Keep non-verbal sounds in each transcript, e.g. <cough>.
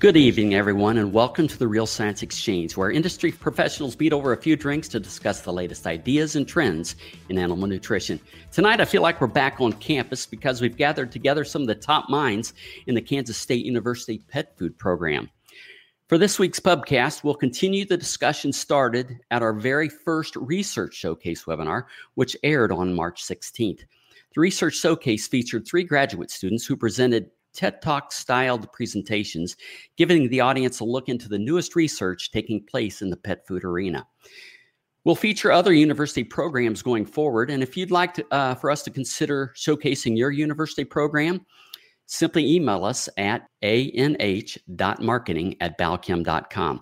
Good evening, everyone, and welcome to the Real Science Exchange, where industry professionals meet over a few drinks to discuss the latest ideas and trends in animal nutrition. Tonight, I feel like we're back on campus because we've gathered together some of the top minds in the Kansas State University Pet Food Program. For this week's pubcast, we'll continue the discussion started at our very first research showcase webinar, which aired on March 16th. The research showcase featured three graduate students who presented TED Talk styled presentations, giving the audience a look into the newest research taking place in the pet food arena. We'll feature other university programs going forward. And if you'd like to, uh, for us to consider showcasing your university program, simply email us at anh.marketing at balchem.com.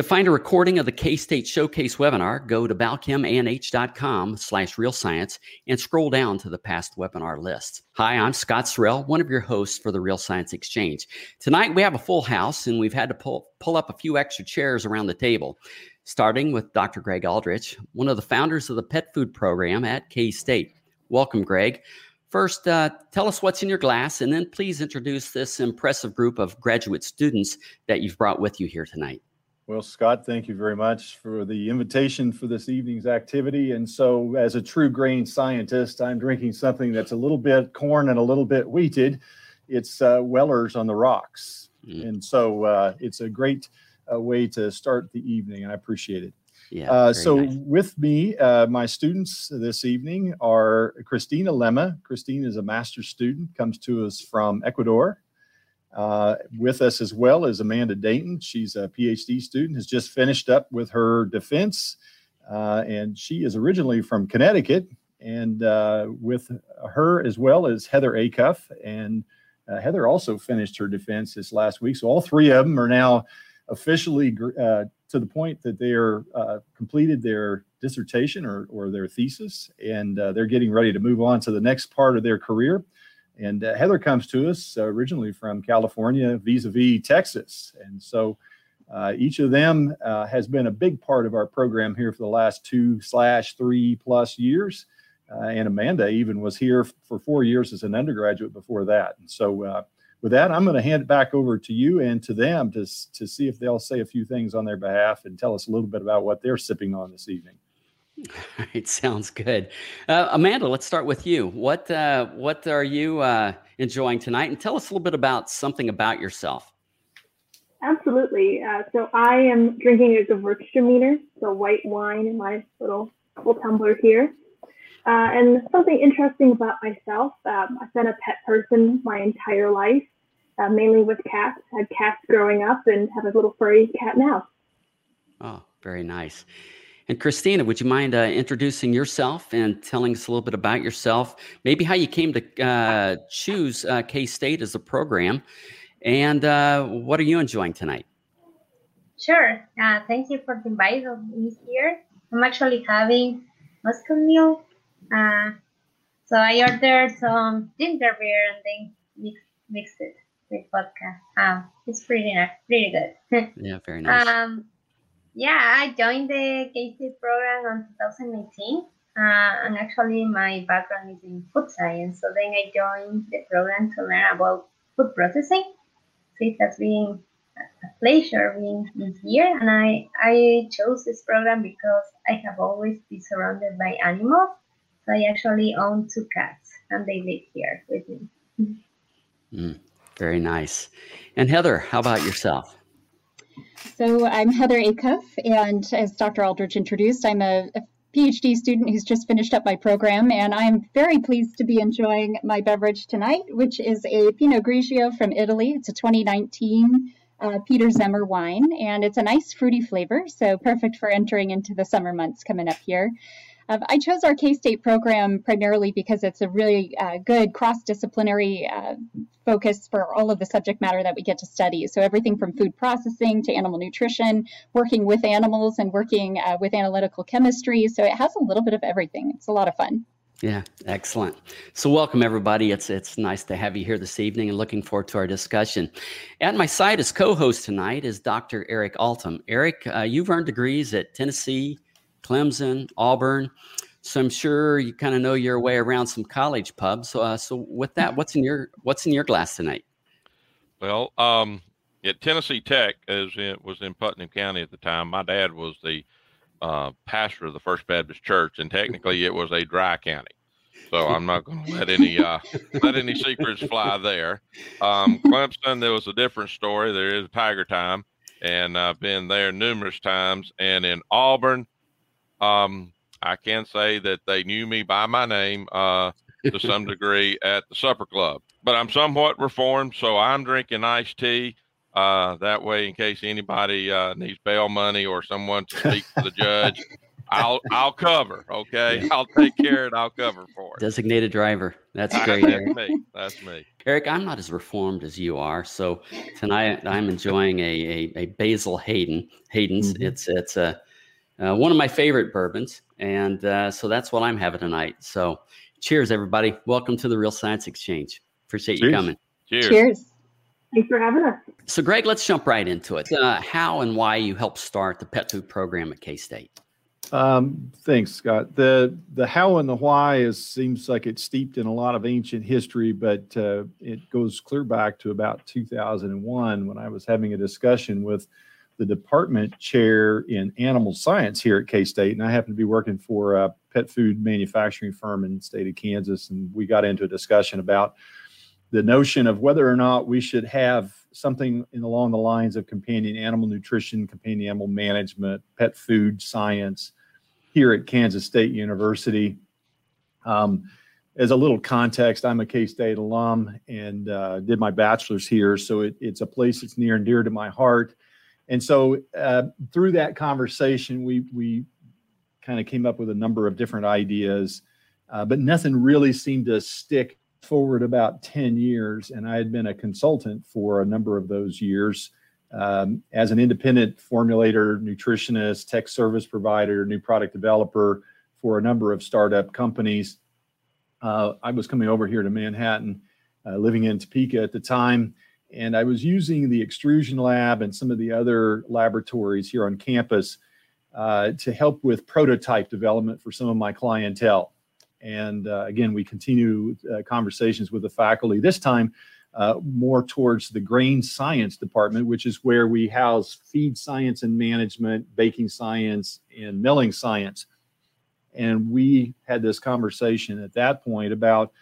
To find a recording of the K-State Showcase webinar, go to balchemanh.com slash real science and scroll down to the past webinar list. Hi, I'm Scott Sorrell, one of your hosts for the Real Science Exchange. Tonight we have a full house and we've had to pull, pull up a few extra chairs around the table, starting with Dr. Greg Aldrich, one of the founders of the pet food program at K-State. Welcome, Greg. First, uh, tell us what's in your glass, and then please introduce this impressive group of graduate students that you've brought with you here tonight. Well, Scott, thank you very much for the invitation for this evening's activity. And so, as a true grain scientist, I'm drinking something that's a little bit corn and a little bit wheated. It's uh, Weller's on the rocks. Mm. And so, uh, it's a great uh, way to start the evening, and I appreciate it. Yeah, uh, so, nice. with me, uh, my students this evening are Christina Lema. Christina is a master's student, comes to us from Ecuador. Uh, with us as well is Amanda Dainton. She's a PhD student, has just finished up with her defense, uh, and she is originally from Connecticut. And uh, with her as well as Heather Acuff, and uh, Heather also finished her defense this last week. So all three of them are now officially uh, to the point that they are uh, completed their dissertation or, or their thesis, and they're getting ready to move on to the next part of their career. And uh, Heather comes to us uh, originally from California, vis-a-vis Texas, and so uh, each of them uh, has been a big part of our program here for the last two slash three plus years. Uh, and Amanda even was here for four years as an undergraduate before that. And so, uh, with that, I'm going to hand it back over to you and to them to to see if they'll say a few things on their behalf and tell us a little bit about what they're sipping on this evening. <laughs> It sounds good. Uh, Amanda, let's start with you. What uh, what are you uh, enjoying tonight? And tell us a little bit about something about yourself. Absolutely. Uh, so I am drinking a Gewürztraminer, so white wine in my little little tumbler here. Uh, and something interesting about myself, um, I've been a pet person my entire life, uh, mainly with cats. I had cats growing up and have a little furry cat now. Oh, very nice. And Christina, would you mind uh, introducing yourself and telling us a little bit about yourself? Maybe how you came to uh, choose uh, K State as a program, and uh, what are you enjoying tonight? Sure. Uh, thank you for the invite of me here. I'm actually having Moscow mule. Uh, so I ordered some ginger beer and then mix, mixed it with vodka. Um, it's pretty nice, pretty good. <laughs> yeah, very nice. Um, yeah, I joined the K-State program in 2018. Uh, and actually, my background is in food science. So then I joined the program to learn about food processing. So it has been a pleasure being here. And I, I chose this program because I have always been surrounded by animals. So I actually own two cats, and they live here with me. Mm, very nice. And Heather, how about yourself? So I'm Heather Acuff, and as Dr. Aldrich introduced, I'm a, a PhD student who's just finished up my program, and I'm very pleased to be enjoying my beverage tonight, which is a Pinot Grigio from Italy. It's a 2019 uh, Peter Zemmer wine, and it's a nice fruity flavor, so perfect for entering into the summer months coming up here. Um, I chose our K State program primarily because it's a really uh, good cross disciplinary uh, focus for all of the subject matter that we get to study. So, everything from food processing to animal nutrition, working with animals, and working uh, with analytical chemistry. So, it has a little bit of everything. It's a lot of fun. Yeah, excellent. So, welcome everybody. It's it's nice to have you here this evening, and looking forward to our discussion. At my side as co-host tonight is Dr. Eric Altom. Eric, uh, you've earned degrees at Tennessee, Clemson, Auburn. So I'm sure you kind of know your way around some college pubs. Uh, so with that, what's in your what's in your glass tonight? Well, um, at Tennessee Tech, as it was in Putnam County at the time, my dad was the uh, pastor of the First Baptist Church, and technically it was a dry county. So I'm not going to let any uh, let any secrets fly there. Um, Clemson, there was a different story. There is Tiger Time, and I've been there numerous times. And in Auburn, um, I can say that they knew me by my name uh, to some <laughs> degree at the supper club. But I'm somewhat reformed, so I'm drinking iced tea. Uh, that way, in case anybody uh, needs bail money or someone to speak to the judge, I'll I'll cover. Okay, I'll take care of it. I'll cover for it. Designated driver. That's great. That's me. That's me. Eric, I'm not as reformed as you are, so tonight I'm enjoying a a, a Basil Hayden. Hayden's. Mm-hmm. It's it's a uh, one of my favorite bourbons, and uh, so that's what I'm having tonight. So, cheers, everybody! Welcome to the Real Science Exchange. Appreciate cheers. you coming. Cheers. Cheers. Thanks for having us. So, Greg, let's jump right into it. Uh, how and why you helped start the pet food program at K State? Um, thanks, Scott. The the how and the why is seems like it's steeped in a lot of ancient history, but uh, it goes clear back to about 2001 when I was having a discussion with the department chair in animal science here at K State, and I happen to be working for a pet food manufacturing firm in the state of Kansas, and we got into a discussion about the notion of whether or not we should have something in along the lines of companion animal nutrition, companion animal management, pet food science here at Kansas State University. Um, as a little context, I'm a K State alum and uh, did my bachelor's here, so it, it's a place that's near and dear to my heart. And so, uh, through that conversation, we we kind of came up with a number of different ideas, uh, but nothing really seemed to stick forward about 10 years, and I had been a consultant for a number of those years um, as an independent formulator, nutritionist, tech service provider, new product developer for a number of startup companies. Uh, I was coming over here to Manhattan, uh, living in Topeka at the time, and I was using the extrusion lab and some of the other laboratories here on campus uh, to help with prototype development for some of my clientele. And uh, again, we continue uh, conversations with the faculty, this time uh, more towards the grain science department, which is where we house feed science and management, baking science, and milling science. And we had this conversation at that point about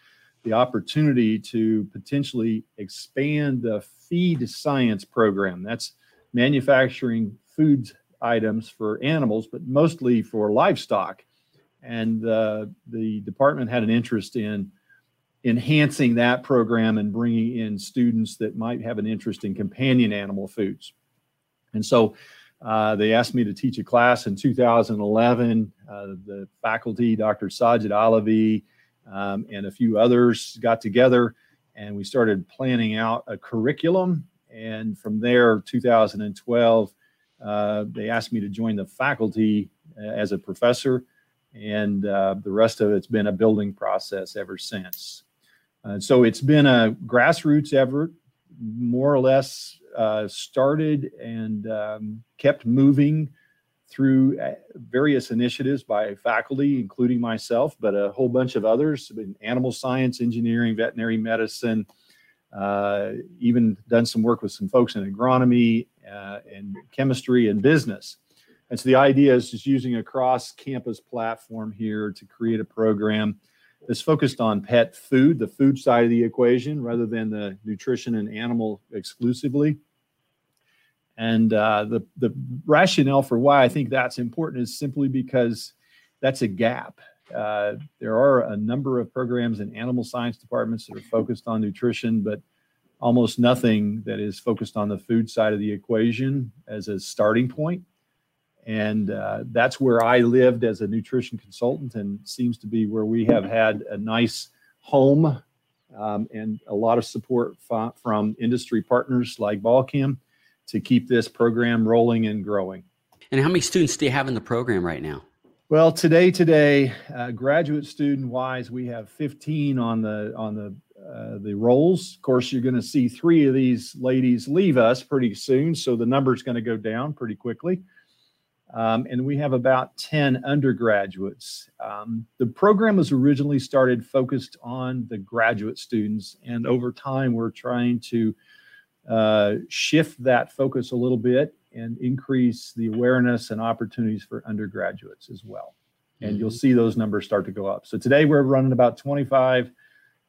the opportunity to potentially expand the feed science program. That's manufacturing food items for animals, but mostly for livestock and uh, the department had an interest in enhancing that program and bringing in students that might have an interest in companion animal foods. And so uh, they asked me to teach a class in 2011. Uh, the faculty, Dr. Sajid Alavi, um, and a few others got together and we started planning out a curriculum. And from there, 2012, uh, they asked me to join the faculty uh, as a professor and uh, the rest of it's been a building process ever since. Uh, so it's been a grassroots effort, more or less uh, started and um, kept moving through uh, various initiatives by faculty, including myself, but a whole bunch of others in animal science, engineering, veterinary medicine, uh, even done some work with some folks in agronomy uh, and chemistry and business. And so the idea is just using a cross campus platform here to create a program that's focused on pet food, the food side of the equation, rather than the nutrition and animal exclusively. And uh, the, the rationale for why I think that's important is simply because that's a gap. Uh, there are a number of programs in animal science departments that are focused on nutrition, but almost nothing that is focused on the food side of the equation as a starting point. and uh, that's where I lived as a nutrition consultant, and seems to be where we have had a nice home um, and a lot of support f- from industry partners like Balchem to keep this program rolling and growing. And how many students do you have in the program right now? Well, today, today, uh, graduate student wise, we have 15 on the on the uh, the rolls. Of course, you're going to see three of these ladies leave us pretty soon, so the number is going to go down pretty quickly. Um, and we have about 10 undergraduates. Um, the program was originally started focused on the graduate students, and over time, we're trying to uh, shift that focus a little bit and increase the awareness and opportunities for undergraduates as well. And mm-hmm. you'll see those numbers start to go up. So today we're running about 25.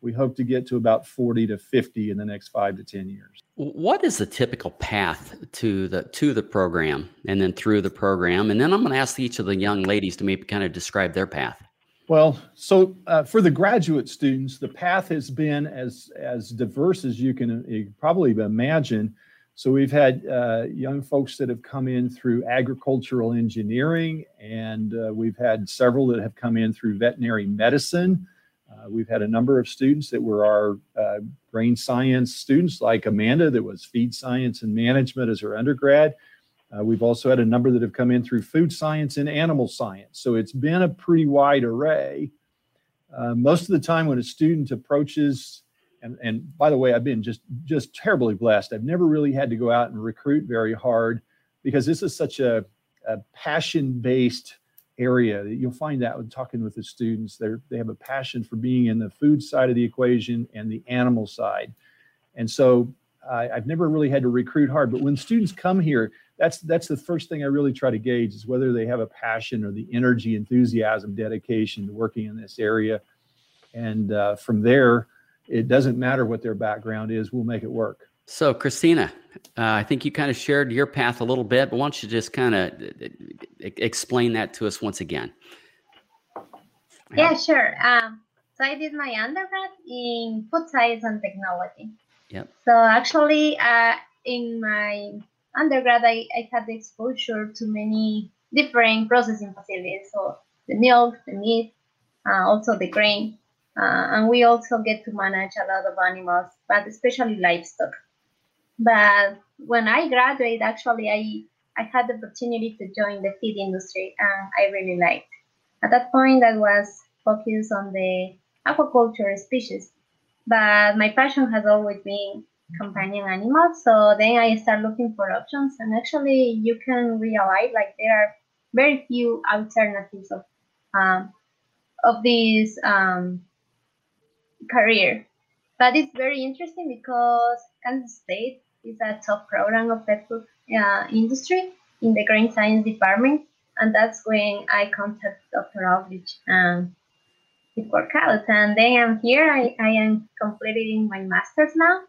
We hope to get to about 40 to 50 in the next five to 10 years. What is the typical path to the to the program and then through the program? And then I'm going to ask each of the young ladies to maybe kind of describe their path. Well, so uh, for the graduate students, the path has been as as diverse as you can uh, probably imagine. So we've had uh, young folks that have come in through agricultural engineering, and uh, we've had several that have come in through veterinary medicine. Uh, we've had a number of students that were our uh, grain science students, like Amanda, that was feed science and management as her undergrad. Uh, we've also had a number that have come in through food science and animal science. So it's been a pretty wide array. Uh, most of the time, when a student approaches, and, and by the way, I've been just just terribly blessed. I've never really had to go out and recruit very hard because this is such a, a passion-based area. that You'll find that when talking with the students, they they have a passion for being in the food side of the equation and the animal side, and so I've never really had to recruit hard. But when students come here, that's that's the first thing I really try to gauge is whether they have a passion or the energy, enthusiasm, dedication to working in this area, and uh, from there, it doesn't matter what their background is, we'll make it work. So, Christina, uh, I think you kind of shared your path a little bit, but why don't you just kind of explain that to us once again? Yeah, sure. Um, so I did my undergrad in food science and technology. Yep. So actually, uh, in my undergrad, I, I had the exposure to many different processing facilities. So the milk, the meat, uh, also the grain. Uh, and we also get to manage a lot of animals, but especially livestock. But when I graduated, actually, I I had the opportunity to join the feed industry, and I really liked. At that point, I was focused on the aquaculture species, but my passion has always been companion animals. So then I start looking for options, and actually, you can realize like there are very few alternatives of um, of this um, career. But it's very interesting because Kansas State is a top program of pet food uh, industry in the grain science department. And that's when I contacted Dr. Aldrich and it worked out. And then I'm here. I, I am completing my master's now.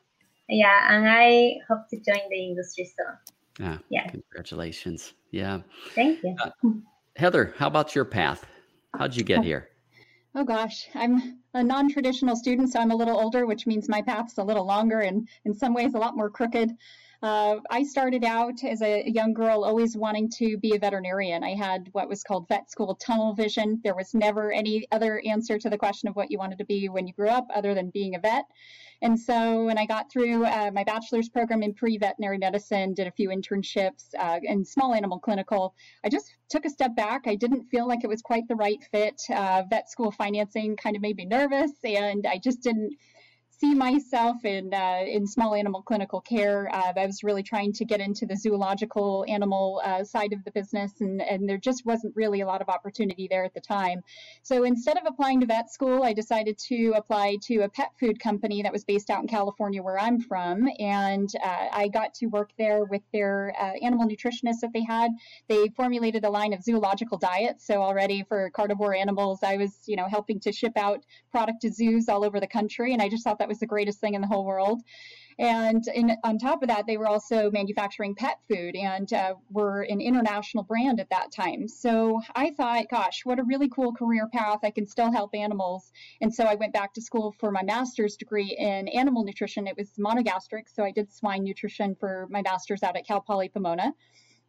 Yeah, and I hope to join the industry soon. Ah, yeah. Congratulations. Yeah. Thank you. Uh, Heather, how about your path? How'd you get here? Oh gosh, I'm a non-traditional student, so I'm a little older, which means my path's a little longer and in some ways a lot more crooked. Uh, I started out as a young girl always wanting to be a veterinarian. I had what was called vet school tunnel vision. There was never any other answer to the question of what you wanted to be when you grew up other than being a vet. And so when I got through uh, my bachelor's program in pre-veterinary medicine, did a few internships uh, in small animal clinical, I just took a step back. I didn't feel like it was quite the right fit. Uh, vet school financing kind of made me nervous, and I just didn't see myself in uh, in small animal clinical care. Uh, I was really trying to get into the zoological animal uh, side of the business, and, and there just wasn't really a lot of opportunity there at the time. So instead of applying to vet school, I decided to apply to a pet food company that was based out in California, where I'm from, and uh, I got to work there with their uh, animal nutritionists that they had. They formulated a line of zoological diets. So already for carnivore animals, I was you know helping to ship out product to zoos all over the country, and I just thought that was the greatest thing in the whole world. And in, on top of that, they were also manufacturing pet food and uh, were an international brand at that time. So I thought, gosh, what a really cool career path. I can still help animals. And so I went back to school for my master's degree in animal nutrition. It was monogastric. So I did swine nutrition for my master's out at Cal Poly Pomona.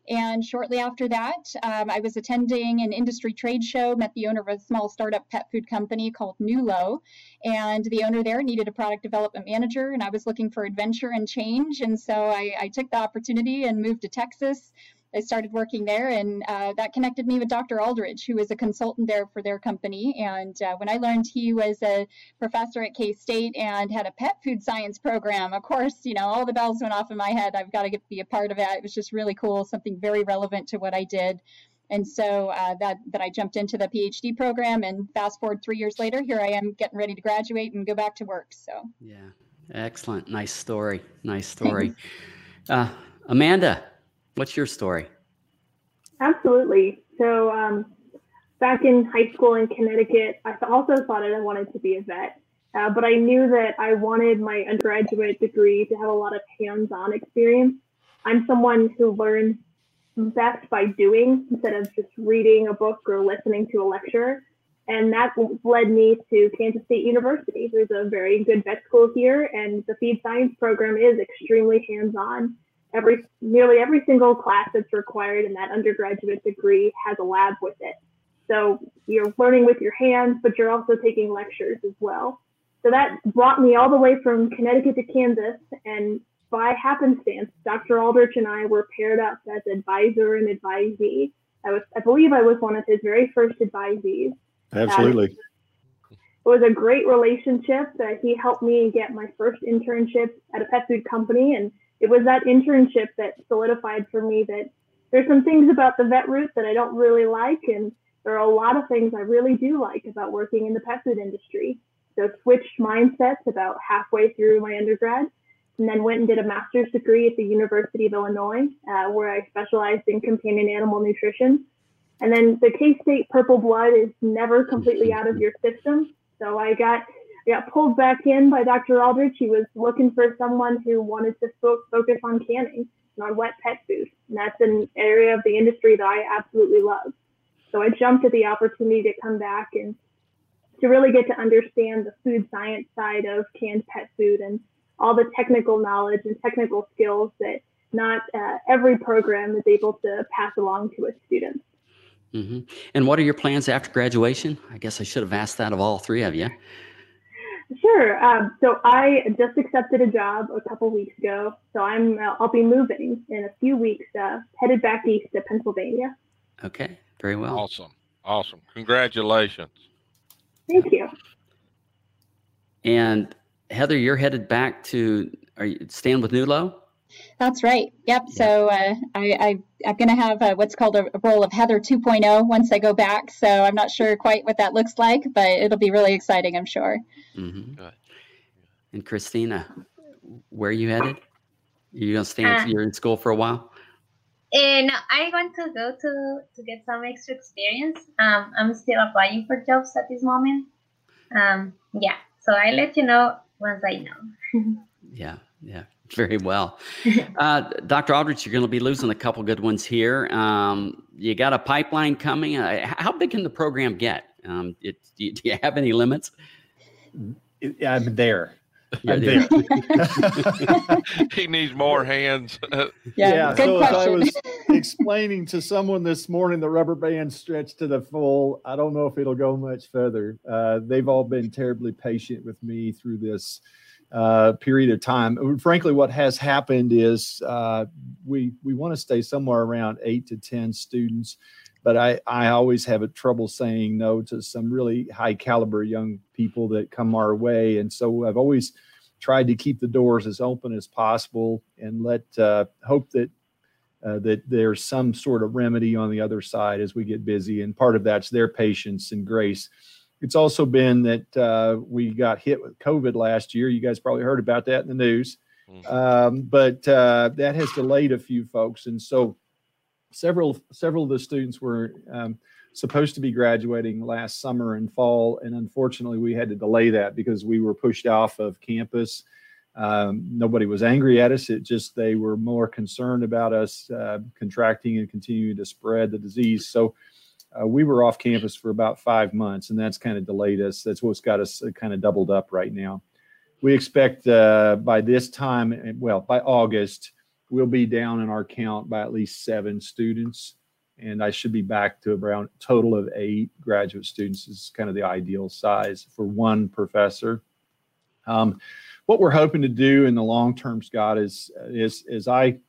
And shortly after that, um, I was attending an industry trade show, met the owner of a small startup pet food company called Nulo. And the owner there needed a product development manager, and I was looking for adventure and change. And so I, I took the opportunity and moved to Texas I started working there, and uh, that connected me with Dr. Aldrich, who was a consultant there for their company. And uh, when I learned he was a professor at K State and had a pet food science program, of course, you know, all the bells went off in my head. I've got to get, be a part of it. It was just really cool, something very relevant to what I did. And so uh, that that I jumped into the PhD program, and fast forward three years later, here I am getting ready to graduate and go back to work. So yeah, Excellent. Nice story. Nice <laughs> story. Uh, Amanda, what's your story? Absolutely. So, um, back in high school in Connecticut, I also thought I wanted to be a vet, uh, but I knew that I wanted my undergraduate degree to have a lot of hands on experience. I'm someone who learns best by doing instead of just reading a book or listening to a lecture. And that led me to Kansas State University. There's a very good vet school here, and the feed science program is extremely hands on. Every nearly every single class that's required in that undergraduate degree has a lab with it. So you're learning with your hands, but you're also taking lectures as well. So that brought me all the way from Connecticut to Kansas, and by happenstance, Dr. Aldrich and I were paired up as advisor and advisee. I was, I believe, I was one of his very first advisees. Absolutely. Um, it was a great relationship. Uh, he helped me get my first internship at a pet food company, and it was that internship that solidified for me that there's some things about the vet route that I don't really like, and there are a lot of things I really do like about working in the pet food industry. So switched mindsets about halfway through my undergrad and then went and did a master's degree at the University of Illinois, uh, where I specialized in companion animal nutrition. And then the K-State purple blood is never completely out of your system. So I got I got pulled back in by Dr. Aldrich. He was looking for someone who wanted to fo- focus on canning and on wet pet food. And that's an area of the industry that I absolutely love. So I jumped at the opportunity to come back and to really get to understand the food science side of canned pet food and all the technical knowledge and technical skills that not uh, every program is able to pass along to its students. Mm-hmm. And what are your plans after graduation? I guess I should have asked that of all three of you. Sure. Um, so I just accepted a job a couple weeks ago. So I'm uh, I'll be moving in a few weeks, uh, headed back east to Pennsylvania. Okay. Very well. Awesome. Awesome. Congratulations. Thank you. And Heather, you're headed back to are you staying with Nulo? That's right. Yep. Yeah. So uh, I, I am going to have a, what's called a, a, role of Heather 2.0 once I go back. So I'm not sure quite what that looks like, but it'll be really exciting, I'm sure. Mm-hmm. And Christina, where are you headed? You gonna stay? Uh, you're in school for a while. And I want to go to to get some extra experience. Um, I'm still applying for jobs at this moment. Um, yeah. So I let you know once I know. <laughs> yeah. Yeah. <laughs> Very well. <laughs> Uh, Dr. Aldrich, you're going to be losing a couple good ones here. Um, you got a pipeline coming. Uh, how big can the program get? Um, it, do, <laughs> you, do, you, have any limits? I'm there. I'm there. he needs more hands. yeah, yeah so question. I was explaining to someone this morning, the rubber band stretched to the full. I don't know if it'll go much further. Uh, they've all been terribly patient with me through this uh, period of time. Frankly, what has happened is uh, we we want to stay somewhere around eight to ten students, but I I always have a trouble saying no to some really high caliber young people that come our way, and so I've always tried to keep the doors as open as possible and let uh, hope that. Uh, that there's some sort of remedy on the other side as we get busy, and part of that's their patience and grace it's also been that uh, we got hit with COVID last year. You guys probably heard about that in the news. Mm-hmm. Um, but uh, that has delayed a few folks, and so several several of the students were um, supposed to be graduating last summer and fall, and unfortunately, we had to delay that because we were pushed off of campus. Um, nobody was angry at us. It just they were more concerned about us uh, contracting and continuing to spread the disease. So uh, we were off campus for about five months, and that's kind of delayed us. That's what's got us uh, kind of doubled up right now. We expect uh, by this time, eh, well, by August, we'll be down in our count by at least seven students, and I should be back to around a total of eight graduate students. Is kind of the ideal size for one professor. Um, what we're hoping to do in the long term, Scott, is is is I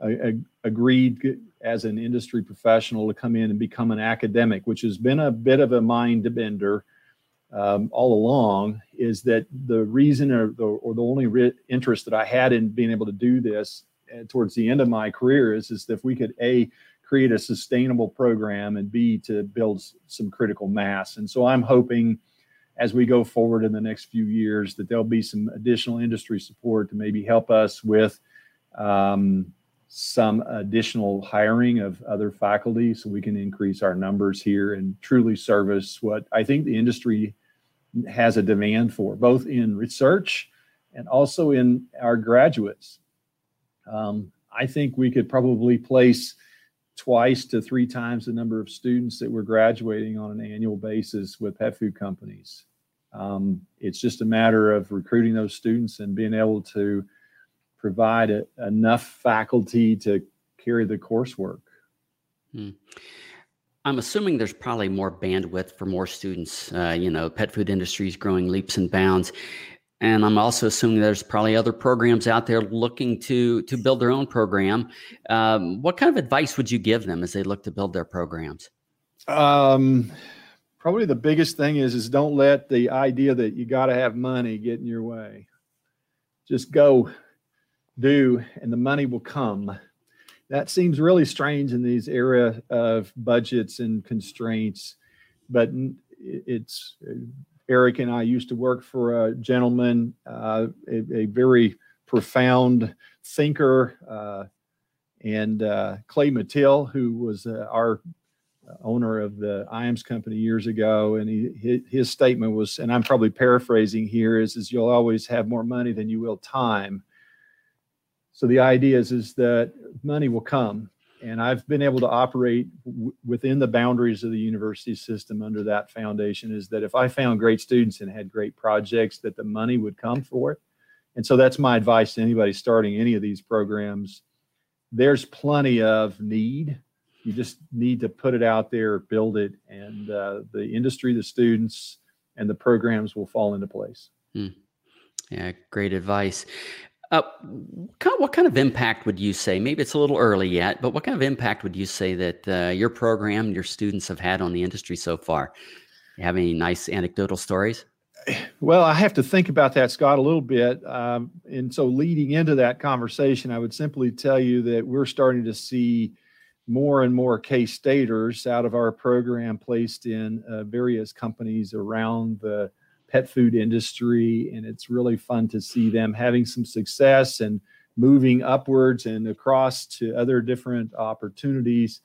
uh, agreed as an industry professional to come in and become an academic, which has been a bit of a mind bender um, all along, is that the reason or the, or the only re- interest that I had in being able to do this uh, towards the end of my career is, is that if we could A, create a sustainable program and B, to build some critical mass. And so I'm hoping as we go forward in the next few years, that there'll be some additional industry support to maybe help us with um, some additional hiring of other faculty so we can increase our numbers here and truly service what I think the industry has a demand for, both in research and also in our graduates. Um, I think we could probably place twice to three times the number of students that we're graduating on an annual basis with pet food companies. Um, it's just a matter of recruiting those students and being able to provide a, enough faculty to carry the coursework. Hmm. I'm assuming there's probably more bandwidth for more students. Uh, you know, pet food industry is growing leaps and bounds. And I'm also assuming there's probably other programs out there looking to to build their own program. Um, what kind of advice would you give them as they look to build their programs? Um, probably the biggest thing is is don't let the idea that you got to have money get in your way. Just go do, and the money will come. That seems really strange in these era of budgets and constraints, but it's Eric and I used to work for a gentleman, uh, a, a, very profound thinker, uh, and uh, Clay Mathile, who was uh, our owner of the IAMS company years ago, and he, his statement was, and I'm probably paraphrasing here, is, is you'll always have more money than you will time. So the idea is, is that money will come. And I've been able to operate w- within the boundaries of the university system under that foundation is that if I found great students and had great projects, that the money would come for it. And so that's my advice to anybody starting any of these programs. There's plenty of need. You just need to put it out there, build it, and uh, the industry, the students, and the programs will fall into place. Hmm. Yeah, great advice. Uh, what kind of impact would you say? Maybe it's a little early yet, but what kind of impact would you say that uh, your program, your students have had on the industry so far? You have any nice anecdotal stories? Well, I have to think about that, Scott, a little bit. Um, and so, leading into that conversation, I would simply tell you that we're starting to see more and more K-Staters out of our program placed in uh, various companies around the pet food industry, and it's really fun to see them having some success and moving upwards and across to other different opportunities.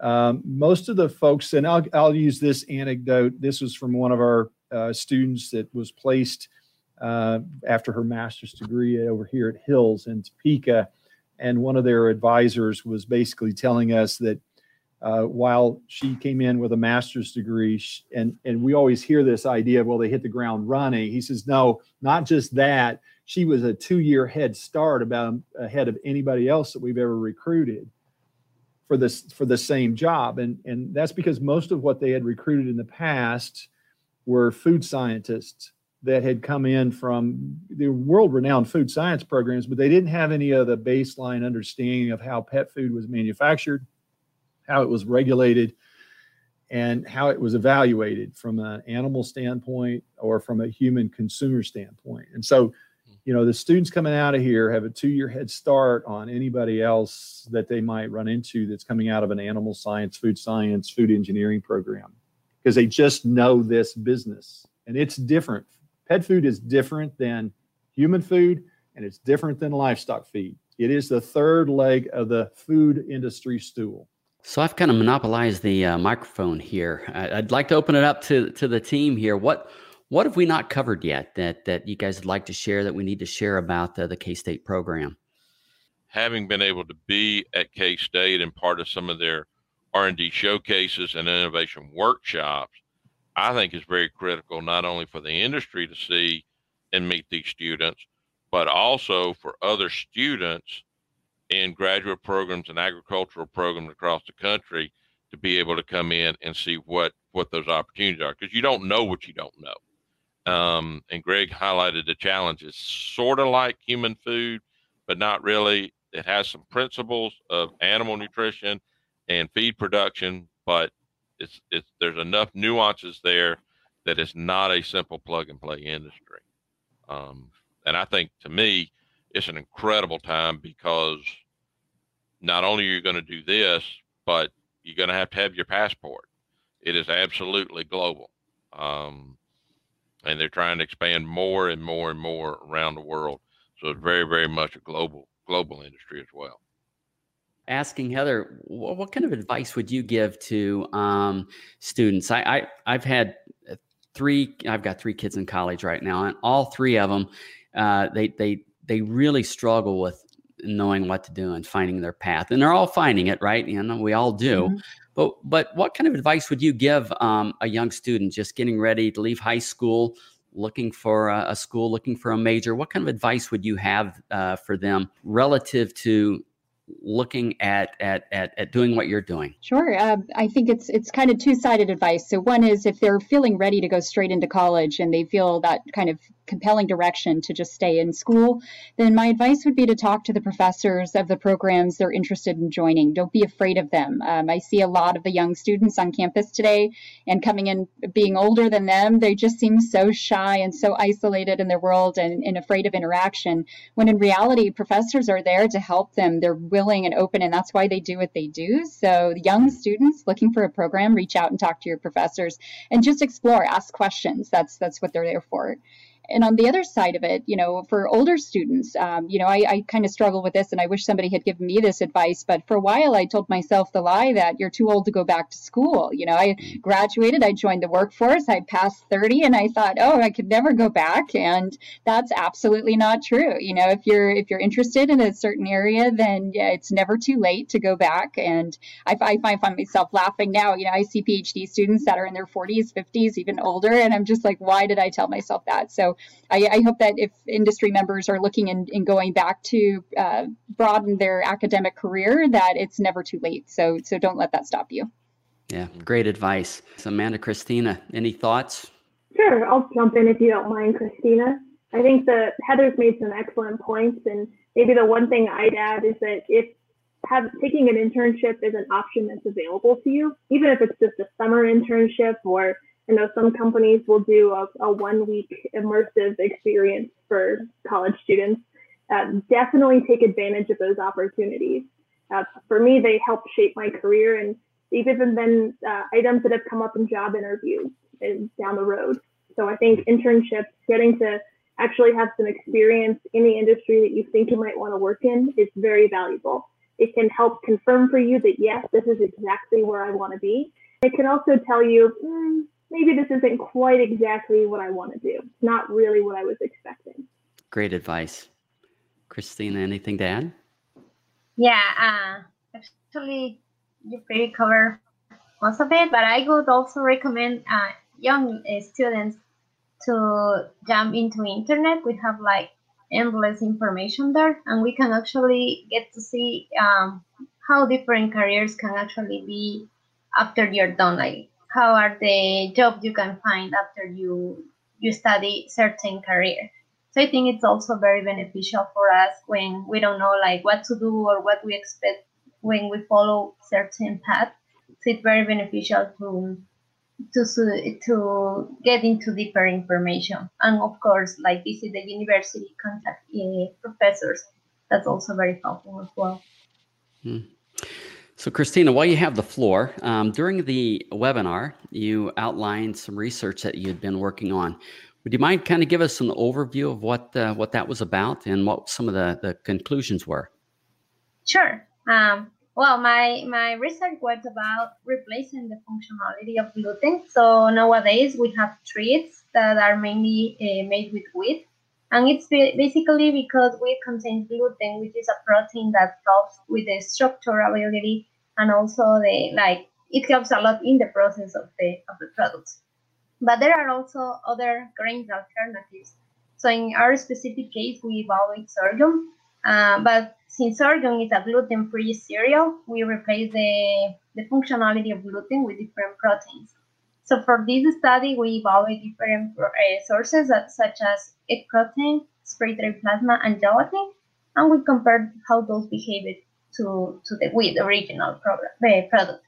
Um, most of the folks, and I'll, I'll use this anecdote. This was from one of our uh, students that was placed uh, after her master's degree over here at Hills in Topeka. And one of their advisors was basically telling us that uh, while she came in with a master's degree, and and we always hear this idea of well they hit the ground running. He says no, not just that. She was a two-year head start about ahead of anybody else that we've ever recruited for this for the same job, and and that's because most of what they had recruited in the past were food scientists that had come in from the world-renowned food science programs, but they didn't have any of the baseline understanding of how pet food was manufactured how it was regulated, and how it was evaluated from an animal standpoint or from a human consumer standpoint. And so, you know, the students coming out of here have a two year head start on anybody else that they might run into that's coming out of an animal science, food science, food engineering program because they just know this business and it's different. Pet food is different than human food and it's different than livestock feed. It is the third leg of the food industry stool. So I've kind of monopolized the uh, microphone here. I, would like to open it up to to the team here. What what have we not covered yet that that you guys would like to share that we need to share about the, the K State program? Having been able to be at K State and part of some of their R and D showcases and innovation workshops, I think is very critical not only for the industry to see and meet these students, but also for other students in graduate programs and agricultural programs across the country to be able to come in and see what what those opportunities are because you don't know what you don't know. Um, and Greg highlighted the challenges, sort of like human food, but not really. It has some principles of animal nutrition and feed production, but it's it's there's enough nuances there that it's not a simple plug and play industry. Um, and I think to me, it's an incredible time because not only are you going to do this, but you're going to have to have your passport. It is absolutely global. Um, and they're trying to expand more and more and more around the world. So it's very, very much a global global industry as well. Asking Heather, what kind of advice would you give to um, students? I, I have had three. I've got three kids in college right now, and all three of them, uh, they they they really struggle with knowing what to do and finding their path and they're all finding it right? You know we all do. Mm-hmm. but but what kind of advice would you give um, a young student just getting ready to leave high school looking for a, a school looking for a major? What kind of advice would you have uh, for them relative to looking at at at, at doing what you're doing sure uh, i think it's it's kind of two-sided advice so one is if they're feeling ready to go straight into college and they feel that kind of compelling direction to just stay in school, then my advice would be to talk to the professors of the programs they're interested in joining. Don't be afraid of them. Um, I see a lot of the young students on campus today, and coming in being older than them, they just seem so shy and so isolated in their world and, and afraid of interaction. When in reality, professors are there to help them. They're willing and open, and that's why they do what they do. So, young students looking for a program, reach out and talk to your professors and just explore, ask questions. That's that's what they're there for. And on the other side of it, you know, for older students, um, you know, I, I kind of struggle with this and I wish somebody had given me this advice. But for a while, I told myself the lie that you're too old to go back to school. You know, I graduated, I joined the workforce, I passed 30, and I thought, oh, I could never go back. And that's absolutely not true. You know, if you're if you're interested in a certain area, then yeah, it's never too late to go back. And I, I find, find myself laughing now. You know, I see PhD students that are in their 40s, 50s, even older, and I'm just like, why did I tell myself that? So I, I hope that if industry members are looking in, in going back to uh, broaden their academic career, that it's never too late. So so don't let that stop you. Yeah, great advice. So Amanda, Christina, any thoughts? Sure, I'll jump in if you don't mind, Christina. I think that Heather's made some excellent points, and maybe the one thing I'd add is that if have taking an internship is an option that's available to you, even if it's just a summer internship or I know some companies will do a, a one week immersive experience for college students. Uh, definitely take advantage of those opportunities. Uh, for me, they help shape my career, and they've even been uh, items that have come up in job interviews down the road. So I think internships, getting to actually have some experience in the industry that you think you might want to work in, is very valuable. It can help confirm for you that yes, this is exactly where I want to be. It can also tell you, mm, maybe this isn't quite exactly what I want to do. It's not really what I was expecting. Great advice. Christina, anything to add? Yeah, uh, actually, you pretty cover most of it, but I would also recommend uh, young uh, students to jump into internet. We have like endless information there, and we can actually get to see um, how different careers can actually be after you're done. Like how are the jobs you can find after you you study certain career. So i think it's also very beneficial for us when we don't know like what to do or what we expect when we follow certain path. So it's very beneficial to to to get into deeper information. And of course like visit the university contact uh, professors. That's also very helpful as well. Hmm. So, Christina, while you have the floor, um, during the webinar, you outlined some research that you had been working on. Would you mind kind of give us an overview of what uh, what that was about and what some of the, the conclusions were? Sure. Um, well, my my research was about replacing the functionality of gluten. So nowadays we have treats that are mainly uh, made with wheat, and it's basically because wheat contains gluten, which is a protein that helps with the structurability and also the like it helps a lot in the process of the of the products. But there are also other grain alternatives. So in our specific case, we evaluate sorghum. Uh, but since sorghum is a gluten-free cereal, we replace the, the functionality of gluten with different proteins. So for this study, we evaluate different uh, sources such as egg protein, spray-dried plasma, and gelatin, and we compared how those behaved to, to the wheat original product.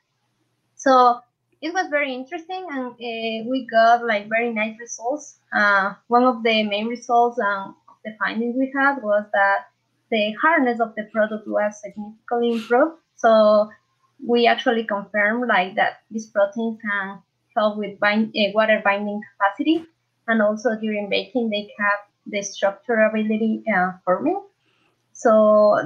So it was very interesting, and uh, we got like very nice results. Uh, one of the main results and the findings we had was that the hardness of the product was significantly improved. So we actually confirmed like that this protein can with bind, uh, water binding capacity. and also during baking they have the structurability uh, forming. So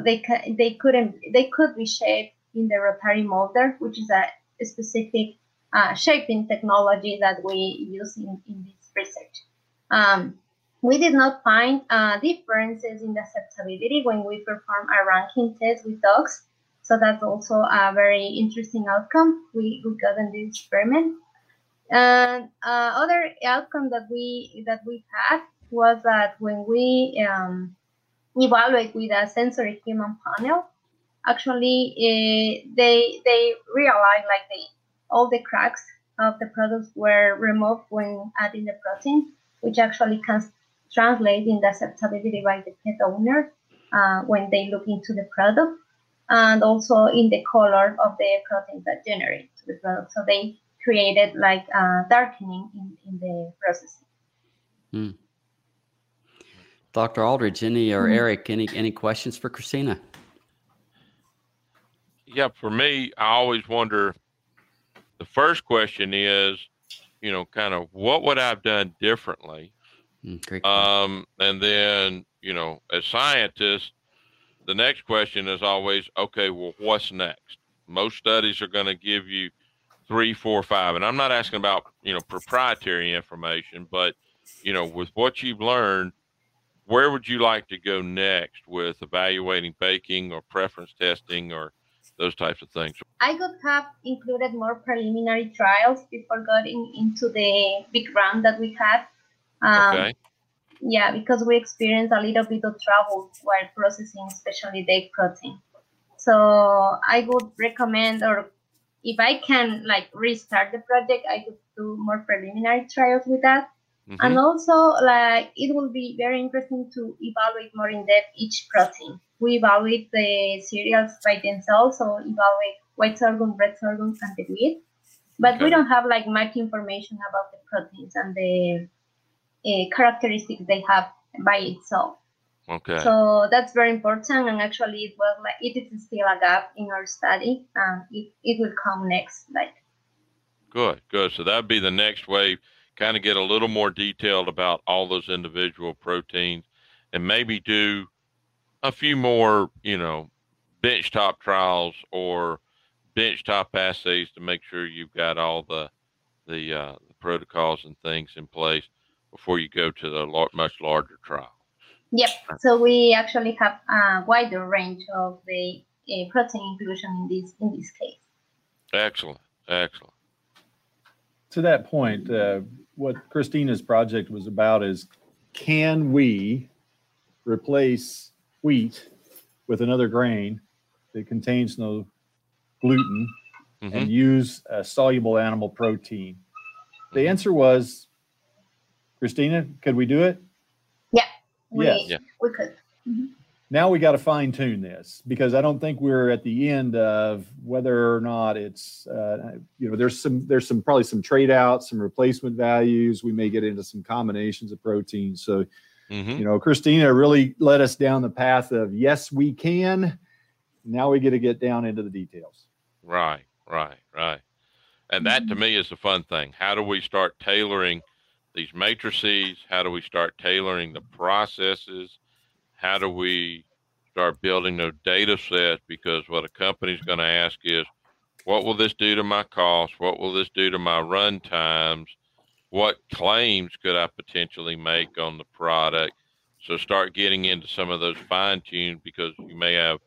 they ca- they couldn't they could be shaped in the rotary molder, which is a, a specific uh, shaping technology that we use in, in this research. Um, we did not find uh, differences in the acceptability when we perform a ranking test with dogs. So that's also a very interesting outcome we, we got in this experiment. And uh, other outcome that we that we had was that when we um, evaluate with a sensory human panel, actually uh, they they realized like they all the cracks of the products were removed when adding the protein, which actually can translate in the acceptability by the pet owner uh, when they look into the product, and also in the color of the protein that generate the product. So they created like uh, darkening in, in the processing. Hmm. Dr. Aldrich, any or Hmm. Eric, any any questions for Christina? Yeah, for me, I always wonder. The first question is, you know, kind of what would I have done differently? Mm, Um, and then, you know, as scientists, the next question is always, okay, well, what's next? Most studies are going to give you three, four, five, and I'm not asking about, you know, proprietary information, but, you know, with what you've learned, where would you like to go next with evaluating baking or preference testing or those types of things? I could have included more preliminary trials before going into the big round that we had. Um, Okay. Yeah, because we experienced a little bit of trouble while processing, especially the egg protein. So I would recommend, or if I can like restart the project, I could do more preliminary trials with that. Mhm. And also, like it will be very interesting to evaluate more in depth each protein. We evaluate the cereals by themselves, so evaluate white sorghum, red sorghum, and the wheat. But we don't have like much information about the proteins and the uh, characteristics they have by itself. Okay. So that's very important, and actually, it was like it is still a gap in our study, and it, it will come next. Like Good, good. So that'd be the next way. Kind of get a little more detailed about all those individual proteins, and maybe do a few more, you know, bench top trials or bench top assays to make sure you've got all the the, uh, the protocols and things in place before you go to the lar- much larger trial. Yep. So we actually have a wider range of the uh, protein inclusion in this in this case. Excellent, excellent. To that point, uh, what Christina's project was about is can we replace wheat with another grain that contains no gluten Mhm. and use a soluble animal protein? The answer was, Christina, could we do it? We, Yes. Yeah. we could. Now we got to fine tune this because I don't think we're at the end of whether or not it's, uh, you know, there's some, there's some, probably some trade outs, some replacement values. We may get into some combinations of proteins. So, hmm you know, Christina really led us down the path of yes, we can. Now we get to get down into the details. Right, right, right. And that to me is the fun thing. How do we start tailoring these matrices? How do we start tailoring the processes? How do we start building those data sets? Because what a company's going to ask is, what will this do to my costs? What will this do to my run times? What claims could I potentially make on the product? So start getting into some of those fine tuned because you may have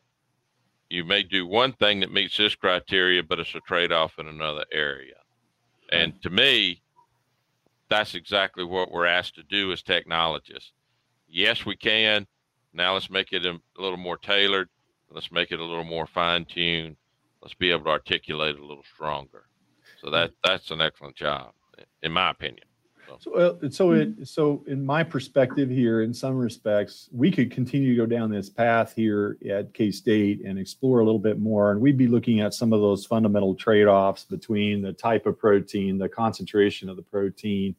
you may do one thing that meets this criteria, but it's a trade off in another area. And to me, that's exactly what we're asked to do as technologists. Yes, we can. Now let's make it a, little more tailored. Let's make it a little more fine tuned. Let's be able to articulate a little stronger. So that that's an excellent job, in my opinion. So, uh, so it, so in my perspective here, in some respects, we could continue to go down this path here at K State and explore a little bit more, and we'd be looking at some of those fundamental trade-offs between the type of protein, the concentration of the protein,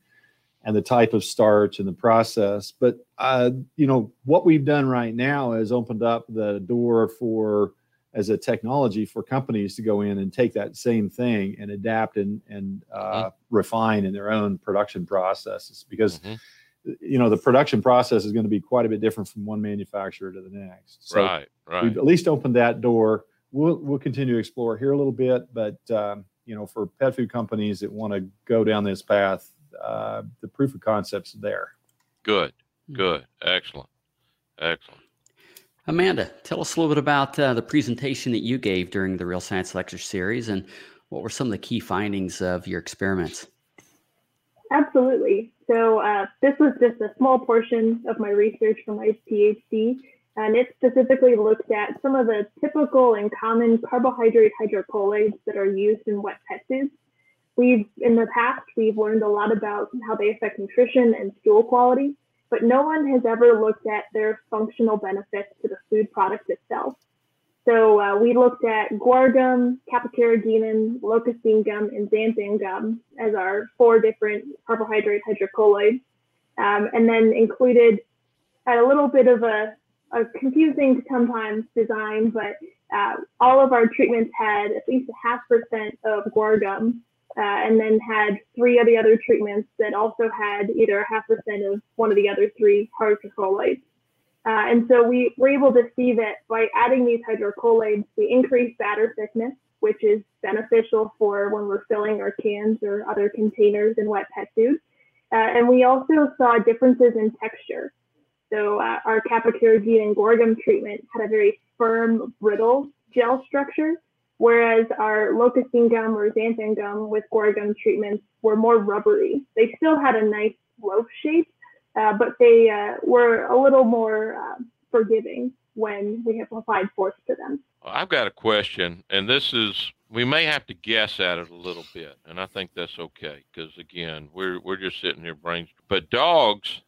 and the type of starch and the process. But uh, you know what we've done right now has opened up the door for as a technology for companies to go in and take that same thing and adapt and and uh, mm-hmm. refine in their own production processes because mm-hmm. you know the production process is going to be quite a bit different from one manufacturer to the next. So right, right. We've at least opened that door. We'll we'll continue to explore here a little bit, but um, you know, for pet food companies that want to go down this path, uh, the proof of concept's there. Good, hmm. good, excellent, excellent. Amanda, tell us a little bit about uh, the presentation that you gave during the Real Science Lecture Series and what were some of the key findings of your experiments? Absolutely. So, uh, this was just a small portion of my research for my PhD, and it specifically looked at some of the typical and common carbohydrate hydrocolloids that are used in wet pet foods. We've, in the past, we've learned a lot about how they affect nutrition and stool quality, but no one has ever looked at their functional benefits to the food product itself. So uh, we looked at guar gum, kappa-carrageenan, locustine gum, and xanthan gum as our four different carbohydrate hydrocolloids, um, and then included a little bit of a, a confusing sometimes design, but uh, all of our treatments had at least a half percent of guar gum uh, and then had three of the other treatments that also had either a half percent of one of the other three hydrocolloids. Uh, and so we were able to see that by adding these hydrocolloids, we increase batter thickness, which is beneficial for when we're filling our cans or other containers in wet pet food. Uh, and we also saw differences in texture. So uh, our kappa-carrageenan and guar gum treatment had a very firm, brittle gel structure, whereas our locust bean gum or xanthan gum with guar treatments were more rubbery. They still had a nice loaf shape, uh, but they uh, were a little more uh, forgiving when we have applied force to them. I've got a question, and this is we may have to guess at it a little bit, and I think that's okay because again, we're we're just sitting here brains. But dogs,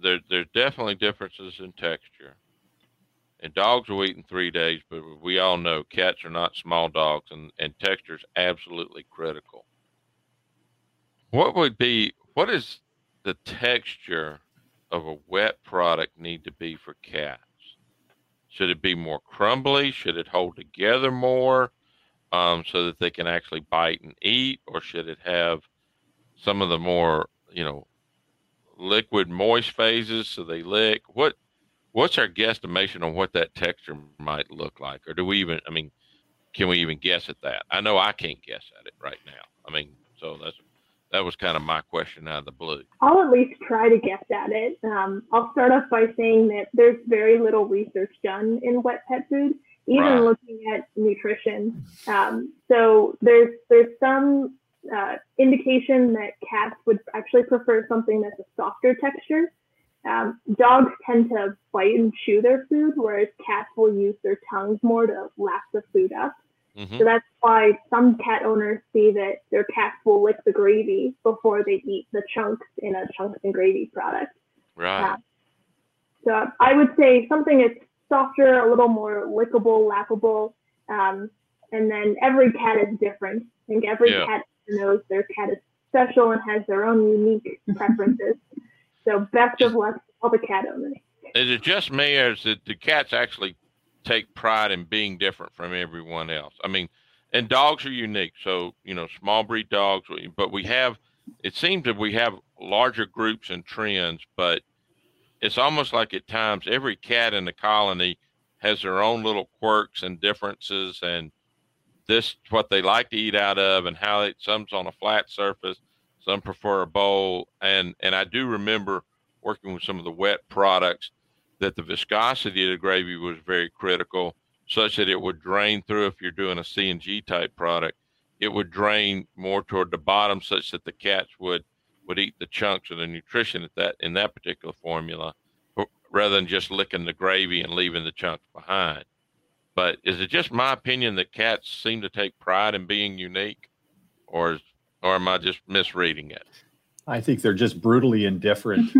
there there's definitely differences in texture. And dogs will eat in three days, but we all know cats are not small dogs, and, and texture is absolutely critical. What would be, what is the texture of a wet product need to be for cats? Should it be more crumbly? Should it hold together more um, so that they can actually bite and eat? Or should it have some of the more, you know, liquid moist phases so they lick? What what's our guesstimation on what that texture might look like? Or do we even, I mean, can we even guess at that? I know I can't guess at it right now. I mean, so that's, that was kind of my question out of the blue. I'll at least try to guess at it. Um, I'll start off by saying that there's very little research done in wet pet food, even right. looking at nutrition. Um, so there's there's some uh, indication that cats would actually prefer something that's a softer texture. Um, dogs tend to bite and chew their food, whereas cats will use their tongues more to lap the food up. Mm-hmm. So that's why some cat owners see that their cats will lick the gravy before they eat the chunks in a chunks and gravy product. Right. Uh, so I would say something that's softer, a little more lickable, lappable. Um, and then every cat is different. I think every yeah. cat knows their cat is special and has their own unique preferences. <laughs> So best of luck to all the cat owners. Is it just me, or is it the cats actually take pride in being different from everyone else? I mean, and dogs are unique. So you know, small breed dogs, but we have. It seems that we have larger groups and trends, but it's almost like at times every cat in the colony has their own little quirks and differences and this what they like to eat out of and how it some's on a flat surface some prefer a bowl, and and I do remember working with some of the wet products that the viscosity of the gravy was very critical, such that it would drain through. If you're doing a C&G type product, it would drain more toward the bottom, such that the cats would would eat the chunks of the nutrition at that in that particular formula, rather than just licking the gravy and leaving the chunks behind. But is it just my opinion that cats seem to take pride in being unique, or is or am I just misreading it? I think they're just brutally indifferent. <laughs>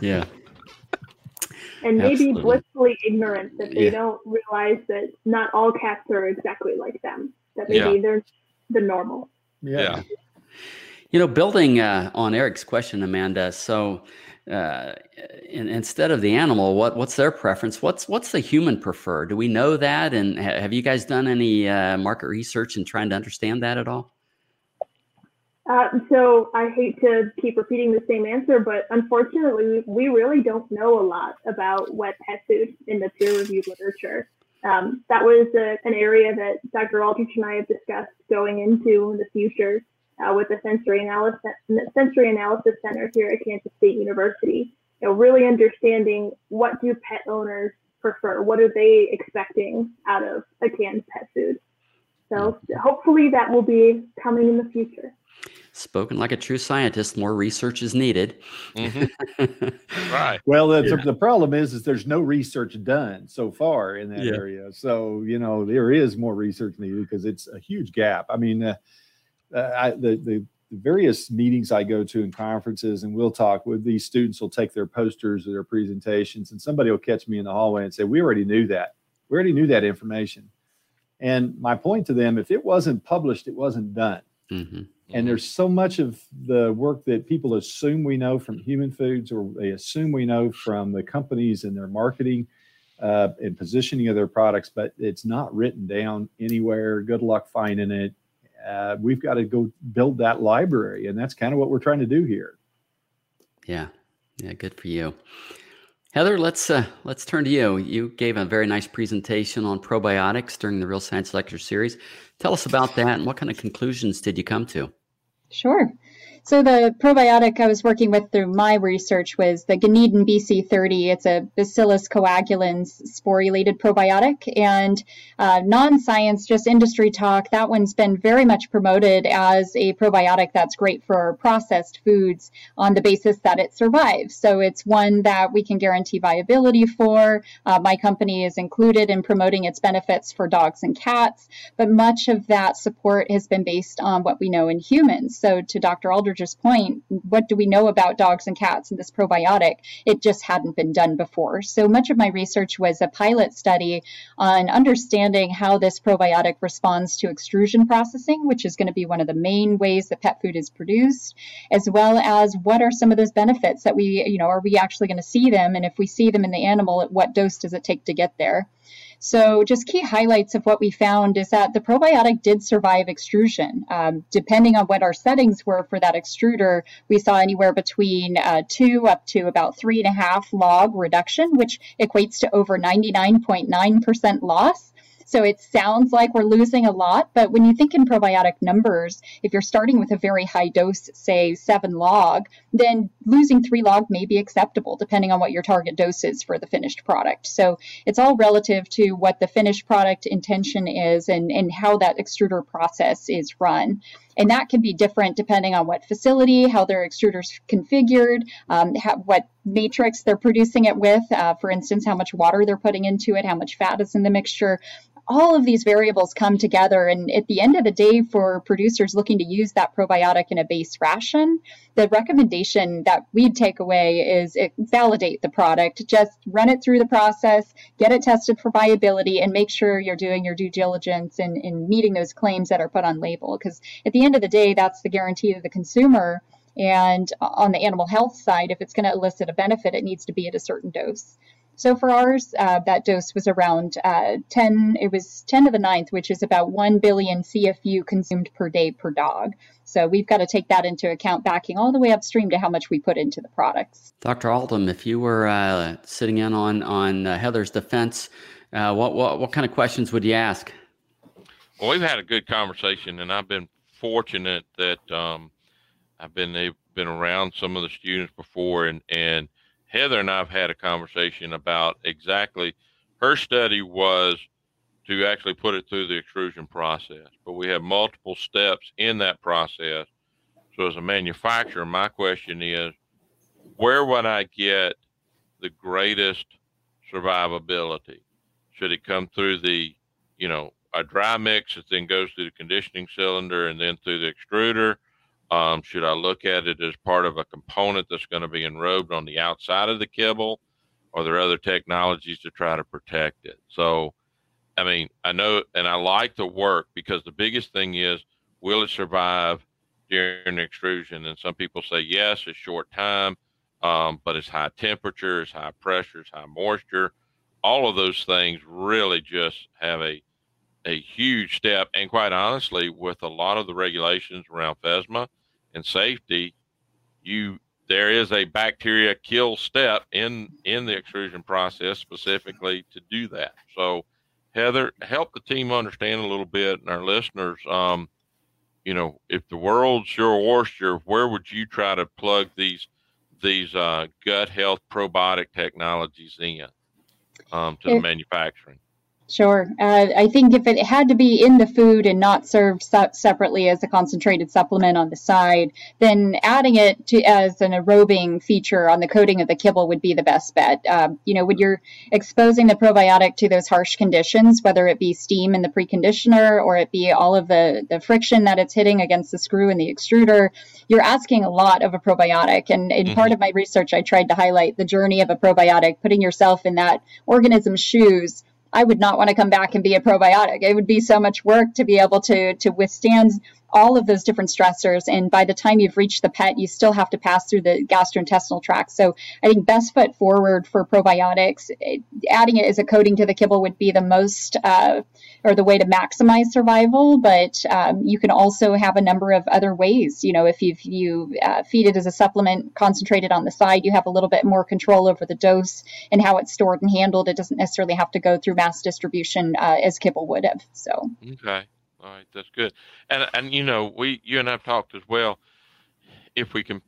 yeah. And maybe Absolutely. blissfully ignorant that they yeah. don't realize that not all cats are exactly like them. That maybe yeah. they're the normal. Yeah. yeah. You know, building uh, on Eric's question, Amanda. So, uh, in, instead of the animal, what what's their preference? What's what's the human prefer? Do we know that? And ha- have you guys done any uh, market research and trying to understand that at all? Uh, so I hate to keep repeating the same answer, but unfortunately, we really don't know a lot about wet pet food in the peer-reviewed literature. Um, that was a, an area that Dr. Aldrich and I have discussed going into in the future uh, with the sensory analysis sensory analysis center here at Kansas State University. You know, really understanding what do pet owners prefer, what are they expecting out of a canned pet food. So hopefully that will be coming in the future. Spoken like a true scientist. More research is needed. Mm-hmm. <laughs> right. Well, the, yeah. the problem is, is there's no research done so far in that yeah. area. So you know there is more research needed because it's a huge gap. I mean, uh, uh, I, the, the various meetings I go to and conferences, and we'll talk with these students. Will take their posters or their presentations, and somebody will catch me in the hallway and say, "We already knew that. We already knew that information." And my point to them, if it wasn't published, it wasn't done. Mm-hmm. And mm-hmm. there's so much of the work that people assume we know from human foods, or they assume we know from the companies and their marketing uh, and positioning of their products, but it's not written down anywhere. Good luck finding it. Uh, we've got to go build that library, and that's kind of what we're trying to do here. Yeah, yeah, good for you. Heather, let's uh, let's turn to you. You gave a very nice presentation on probiotics during the Real Science Lecture Series. Tell us about that and what kind of conclusions did you come to? Sure. So the probiotic I was working with through my research was the Ganeden BC30. It's a Bacillus coagulans sporulated probiotic, and uh, non-science, just industry talk. That one's been very much promoted as a probiotic that's great for processed foods on the basis that it survives. So it's one that we can guarantee viability for. Uh, my company is included in promoting its benefits for dogs and cats, but much of that support has been based on what we know in humans. So to Dr. Aldrich Aldrich's point, what do we know about dogs and cats and this probiotic? It just hadn't been done before. So much of my research was a pilot study on understanding how this probiotic responds to extrusion processing, which is going to be one of the main ways that pet food is produced, as well as what are some of those benefits that we, you know, are we actually going to see them? And if we see them in the animal, at what dose does it take to get there? So, just key highlights of what we found is that the probiotic did survive extrusion. Um, depending on what our settings were for that extruder, we saw anywhere between uh, two up to about three and a half log reduction, which equates to over 99.9% loss. So it sounds like we're losing a lot, but when you think in probiotic numbers, if you're starting with a very high dose, say seven log, then losing three log may be acceptable depending on what your target dose is for the finished product. So it's all relative to what the finished product intention is and, and how that extruder process is run. And that can be different depending on what facility, how their extruder's configured, um, how, what matrix they're producing it with. Uh, for instance, how much water they're putting into it, how much fat is in the mixture all of these variables come together. And at the end of the day, for producers looking to use that probiotic in a base ration, the recommendation that we'd take away is validate the product, just run it through the process, get it tested for viability, and make sure you're doing your due diligence in, in meeting those claims that are put on label. Because at the end of the day, that's the guarantee to the consumer. And on the animal health side, if it's going to elicit a benefit, it needs to be at a certain dose. So for ours, uh, that dose was around uh, 10, it was 10 to the ninth, which is about 1 billion CFU consumed per day per dog. So we've got to take that into account, backing all the way upstream to how much we put into the products. Dr. Altom, if you were uh, sitting in on, on uh, Heather's defense, uh, what, what, what kind of questions would you ask? Well, we've had a good conversation, and I've been fortunate that um, I've been, they've been around some of the students before and, and – Heather and I've had a conversation about exactly her study was to actually put it through the extrusion process, but we have multiple steps in that process. So, as a manufacturer, my question is where would I get the greatest survivability? Should it come through the, you know, a dry mix that then goes through the conditioning cylinder and then through the extruder? Um, should I look at it as part of a component that's going to be enrobed on the outside of the kibble? Are there other technologies to try to protect it? So, I mean, I know, and I like the work because the biggest thing is, will it survive during extrusion? And some people say yes, a short time. um, but it's high temperatures, high pressures, high moisture. All of those things really just have a a huge step. And quite honestly, with a lot of the regulations around FSMA and safety, you there is a bacteria kill step in in the extrusion process specifically to do that. So, Heather, help the team understand a little bit and our listeners. Um, you know, if the world's your oyster, where would you try to plug these these uh, gut health probiotic technologies in um, to the manufacturing? Sure. Uh, I think if it had to be in the food and not served se- separately as a concentrated supplement on the side, then adding it to as an enrobing feature on the coating of the kibble would be the best bet. Uh, you know, when you're exposing the probiotic to those harsh conditions, whether it be steam in the preconditioner or it be all of the, the friction that it's hitting against the screw in the extruder, you're asking a lot of a probiotic. And in mm-hmm. part of my research, I tried to highlight the journey of a probiotic, putting yourself in that organism's shoes I would not want to come back and be a probiotic. It would be so much work to be able to to withstand all of those different stressors. And by the time you've reached the pet, you still have to pass through the gastrointestinal tract. So I think best foot forward for probiotics, adding it as a coating to the kibble would be the most uh, or the way to maximize survival. But um, you can also have a number of other ways. You know, if you you uh, feed it as a supplement concentrated on the side, you have a little bit more control over the dose and how it's stored and handled. It doesn't necessarily have to go through mass distribution uh, as kibble would have. So okay. All right, that's good. And and you know, we you and I've talked as well. If we can,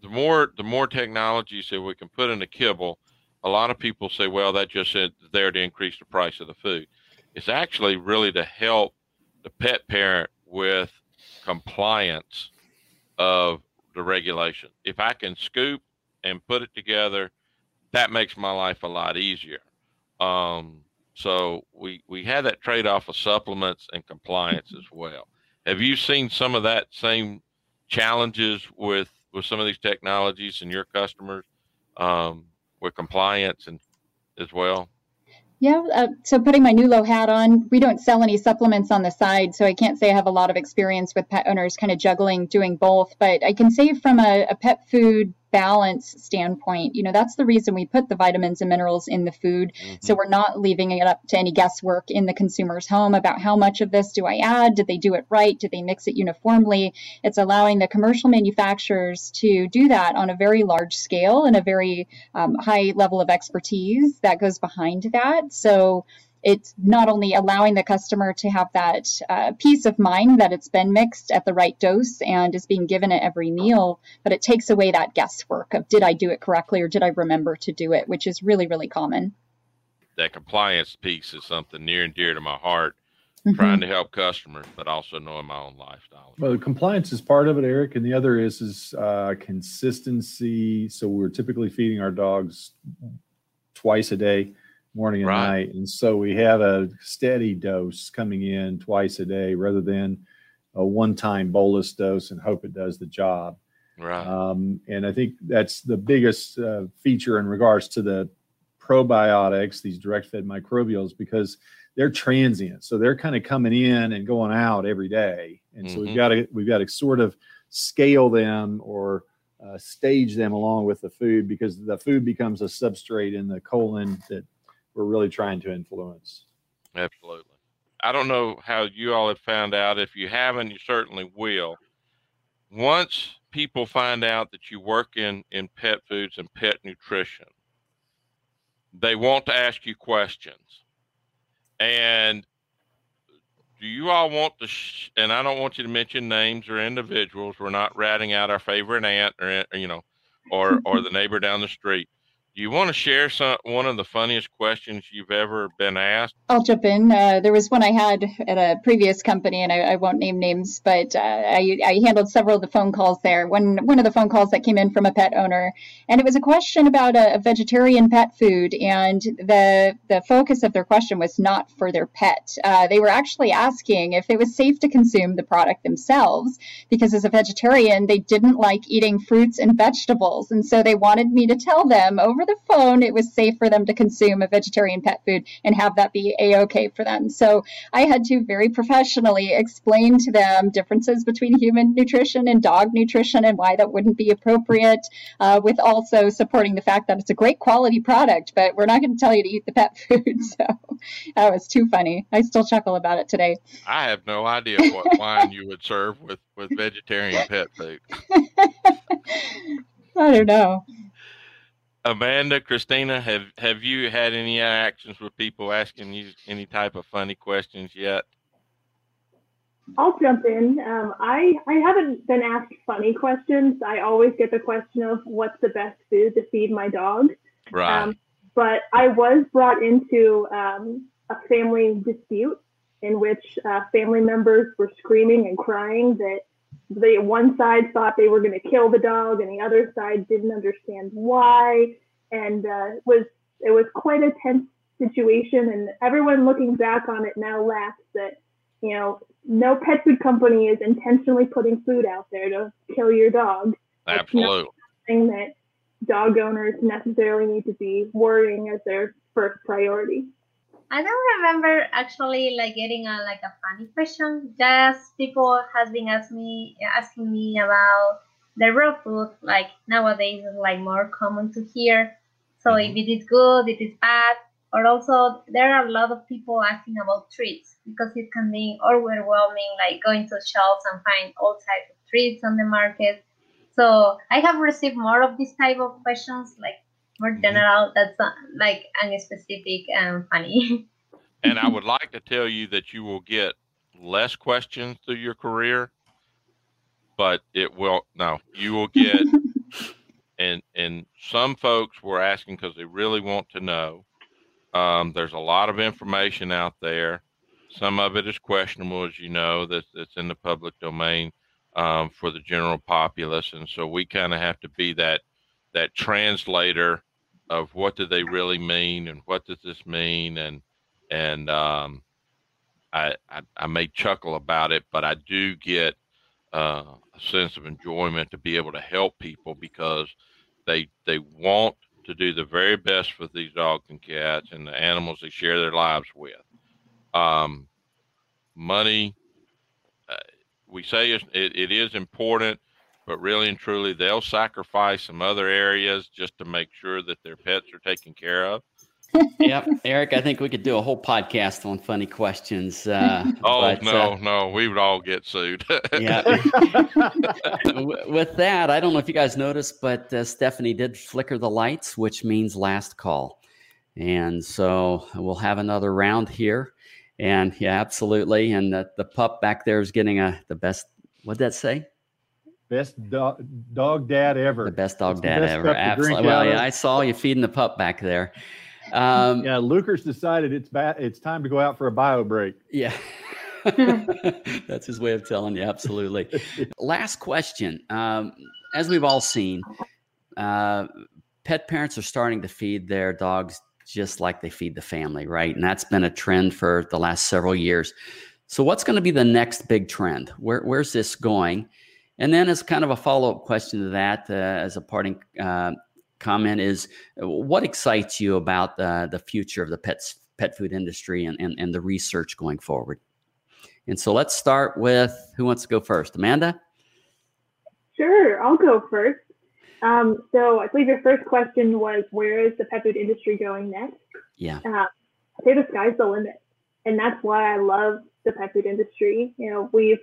the more the more technologies that we can put in the kibble, a lot of people say, well, that just is there to increase the price of the food. It's actually really to help the pet parent with compliance of the regulation. If I can scoop and put it together, that makes my life a lot easier. Um, so we we had that trade off of supplements and compliance as well. Have you seen some of that same challenges with with some of these technologies and your customers um, with compliance and as well? Yeah, uh, so putting my Nulo hat on, we don't sell any supplements on the side, so I can't say I have a lot of experience with pet owners kind of juggling doing both. But I can say from a, a pet food balance standpoint, you know, that's the reason we put the vitamins and minerals in the food. Mm-hmm. So we're not leaving it up to any guesswork in the consumer's home about how much of this do I add? Did they do it right? Did they mix it uniformly? It's allowing the commercial manufacturers to do that on a very large scale and a very um, high level of expertise that goes behind that. So it's not only allowing the customer to have that uh, peace of mind that it's been mixed at the right dose and is being given at every meal, but it takes away that guesswork of did I do it correctly or did I remember to do it, which is really, really common. That compliance piece is something near and dear to my heart. Mm-hmm. Trying to help customers, but also knowing my own lifestyle. Well, compliance is part of it, Eric, and the other is is uh, consistency. So we're typically feeding our dogs twice a day morning and right. night. And so we have a steady dose coming in twice a day rather than a one time bolus dose and hope it does the job. Right. Um, and I think that's the biggest uh, feature in regards to the probiotics, these direct fed microbials, because they're transient. So they're kind of coming in and going out every day. And mm-hmm. so we've mm-hmm. got to, we've got to sort of scale them or uh, stage them along with the food because the food becomes a substrate in the colon that we're really trying to influence. Absolutely. I don't know how you all have found out. If you haven't, you certainly will. Once people find out that you work in, in pet foods and pet nutrition, they want to ask you questions. And do you all want to, sh- and I don't want you to mention names or individuals. We're not ratting out our favorite aunt or, you know, or, or the <laughs> neighbor down the street do you want to share some one of the funniest questions you've ever been asked? I'll jump in. Uh, there was one I had at a previous company, and I, I won't name names, but uh, I, I, handled several of the phone calls there. One one of the phone calls that came in from a pet owner, and it was a question about a, a vegetarian pet food, and the the focus of their question was not for their pet. Uh, they were actually asking if it was safe to consume the product themselves, because as a vegetarian, they didn't like eating fruits and vegetables, and so they wanted me to tell them over the phone it was safe for them to consume a vegetarian pet food and have that be a-okay for them so i had to very professionally explain to them differences between human nutrition and dog nutrition and why that wouldn't be appropriate uh, with also supporting the fact that it's a great quality product but we're not going to tell you to eat the pet <laughs> food so that was too funny i still chuckle about it today I have no idea what <laughs> wine you would serve with with vegetarian pet food. <laughs> I don't know. Amanda, Christina, have have you had any interactions with people asking you any type of funny questions yet? I'll jump in. Um, I I haven't been asked funny questions. I always get the question of what's the best food to feed my dog. Right. Um, but I was brought into um, a family dispute in which uh, family members were screaming and crying that the one side thought they were going to kill the dog and the other side didn't understand why. And uh, was it was quite a tense situation and everyone looking back on it now laughs that you know no pet food company is intentionally putting food out there to kill your dog. Absolutely. thing that dog owners necessarily need to be worrying as their first priority I don't remember actually like getting a like a funny question. Just people has been asking me asking me about the raw food. Like nowadays is like more common to hear. So if mm-hmm. it is good, it is bad. Or also there are a lot of people asking about treats because it can be overwhelming, like going to shelves and find all types of treats on the market. So I have received more of this type of questions, like more general. That's not, like unspecific and funny. and I <laughs> would like to tell you that you will get less questions through your career, but it will no, you will get <laughs> and and some folks were asking because they really want to know. Um, there's a lot of information out there. Some of it is questionable, as you know, that that's in the public domain um, for the general populace, and so we kind of have to be that that translator of what do they really mean and what does this mean and and um, I, I, I may chuckle about it, but I do get uh, a sense of enjoyment to be able to help people because they they want to do the very best for these dogs and cats and the animals they share their lives with. Um, money, uh, we say it, it is important, but really and truly, they'll sacrifice some other areas just to make sure that their pets are taken care of yep, Eric. I think we could do a whole podcast on funny questions. Uh, <laughs> oh but, no, uh, no, we would all get sued. <laughs> yeah. <laughs> With that, I don't know if you guys noticed, but uh, Stephanie did flicker the lights, which means last call, and so we'll have another round here. And yeah, absolutely. And the, the pup back there is getting a the best. What'd that say? Best dog, dog dad ever. The best dog dad best ever. Absolutely. Well, yeah, I saw you feeding the pup back there. Um, yeah, Lucas decided it's bad. It's time to go out for a bio break. Yeah. <laughs> That's his way of telling you. Absolutely. Last question. Um, as we've all seen, uh, pet parents are starting to feed their dogs just like they feed the family, right? And that's been a trend for the last several years. So, what's going to be the next big trend? Where, where's this going? And then, as kind of a follow up question to that, uh, as a parting uh, comment is what excites you about the, the future of the pets, pet food industry and, and, and the research going forward? And so let's start with who wants to go first? Amanda? Sure, I'll go first. Um, so I believe your first question was where is the pet food industry going next? Yeah. Uh, I say the sky's the limit. And that's why I love the pet food industry. You know, we've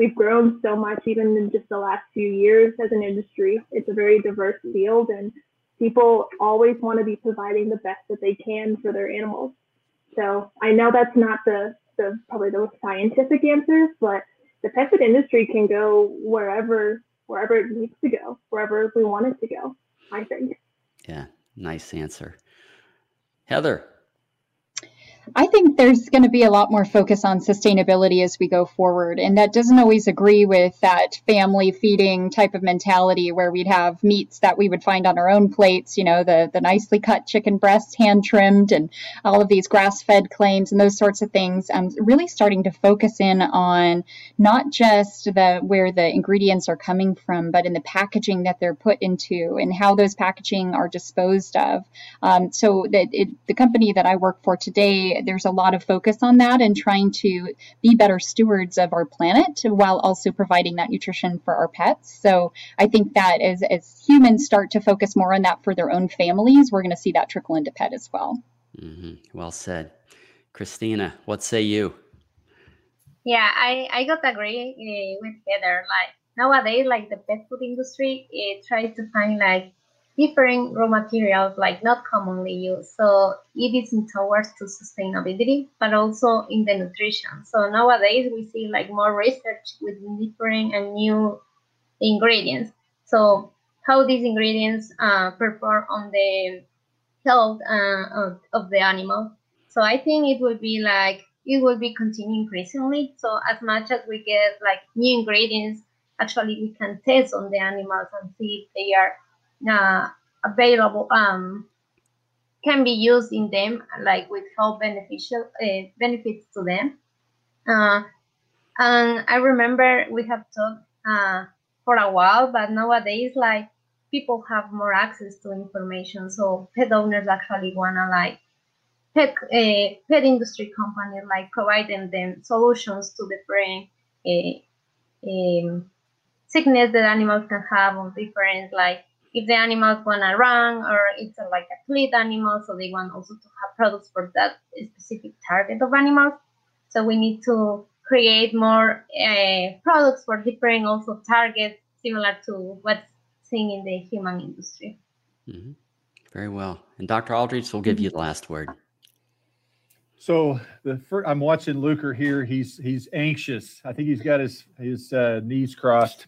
we've grown so much even in just the last few years as an industry. It's a very diverse field and people always want to be providing the best that they can for their animals. So I know that's not the, the probably the most scientific answer, but the pet food industry can go wherever wherever it needs to go, wherever we want it to go. I think. Yeah, nice answer, Heather. I think there's going to be a lot more focus on sustainability as we go forward. And that doesn't always agree with that family feeding type of mentality where we'd have meats that we would find on our own plates, you know, the, the nicely cut chicken breasts, hand trimmed, and all of these grass fed claims and those sorts of things. I'm really starting to focus in on not just the where the ingredients are coming from, but in the packaging that they're put into and how those packaging are disposed of. Um, so that it, the company that I work for today there's a lot of focus on that and trying to be better stewards of our planet while also providing that nutrition for our pets. So I think that as, as humans start to focus more on that for their own families, we're going to see that trickle into pet as well. Mm-hmm. Well said. Christina, what say you? Yeah, I, I got agree uh, with Heather. Like nowadays, like the pet food industry, it tries to find like different raw materials like not commonly used. So it is in towards to sustainability, but also in the nutrition. So nowadays we see like more research with different and new ingredients. So how these ingredients uh, perform on the health uh, of, the animal. So I think it will be like it will be continuing increasingly. So as much as we get like new ingredients, actually we can test on the animals and see if they are uh, available um, can be used in them, like with health beneficial uh, benefits to them. Uh, and I remember we have talked uh, for a while, but nowadays, like people have more access to information, so pet owners actually wanna like pet uh, pet industry companies like providing them solutions to different uh, um, sickness that animals can have on different like if the animals want to run or it's a, like a fleet animal, so they want also to have products for that specific target of animals. So we need to create more uh, products for different also targets, similar to what's seen in the human industry. Mm-hmm. Very well. And Dr. Aldrich will give you the last word. So the first, I'm watching Luker here. He's he's anxious. I think he's got his his uh, knees crossed.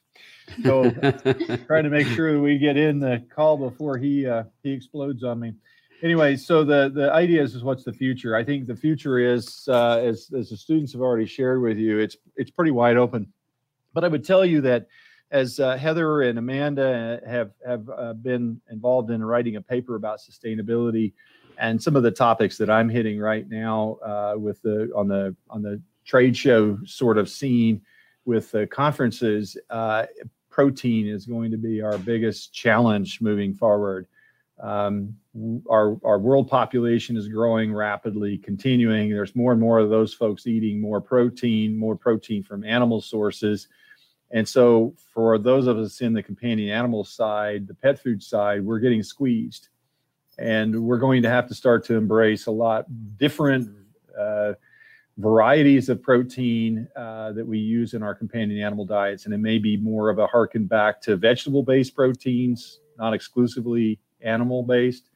So <laughs> trying to make sure we get in the call before he uh, he explodes on me. Anyway, so the the idea is, is what's the future? I think the future is uh, as as the students have already shared with you. It's it's pretty wide open. But I would tell you that as uh, Heather and Amanda have have uh, been involved in writing a paper about sustainability and some of the topics that I'm hitting right now uh, with the on the on the trade show sort of scene with the conferences, uh, protein is going to be our biggest challenge moving forward. Um, our our world population is growing rapidly, continuing. There's more and more of those folks eating more protein, more protein from animal sources. And so, for those of us in the companion animal side, the pet food side, we're getting squeezed and we're going to have to start to embrace a lot different uh, varieties of protein uh, that we use in our companion animal diets. And it may be more of a harken back to vegetable based proteins not exclusively animal based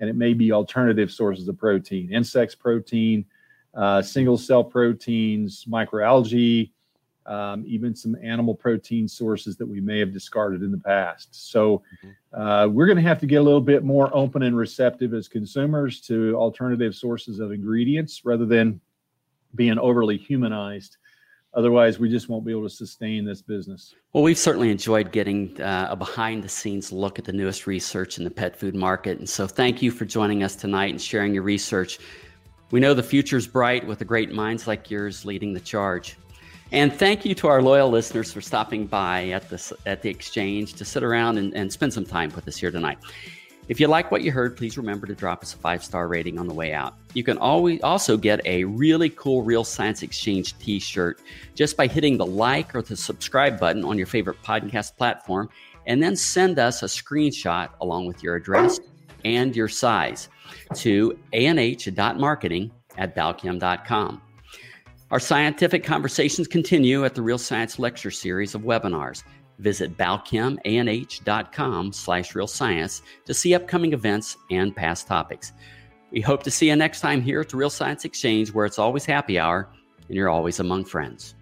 and it may be alternative sources of protein insects protein uh, single cell proteins microalgae um, even some animal protein sources that we may have discarded in the past. So mm-hmm. uh, we're going to have to get a little bit more open and receptive as consumers to alternative sources of ingredients rather than being overly humanized. Otherwise, we just won't be able to sustain this business. Well, we've certainly enjoyed getting uh, a behind the scenes look at the newest research in the pet food market. And so, thank you for joining us tonight and sharing your research. We know the future's bright with the great minds like yours leading the charge. And thank you to our loyal listeners for stopping by at the, at the exchange to sit around and, and spend some time with us here tonight. If you like what you heard, please remember to drop us a five star rating on the way out. You can always also get a really cool Real Science Exchange t shirt just by hitting the like or the subscribe button on your favorite podcast platform, and then send us a screenshot along with your address and your size to anh.marketing at balchem.com. Our scientific conversations continue at the Real Science Lecture Series of webinars. Visit balchemanh.com slash real science to see upcoming events and past topics. We hope to see you next time here at the Real Science Exchange, where it's always happy hour and you're always among friends.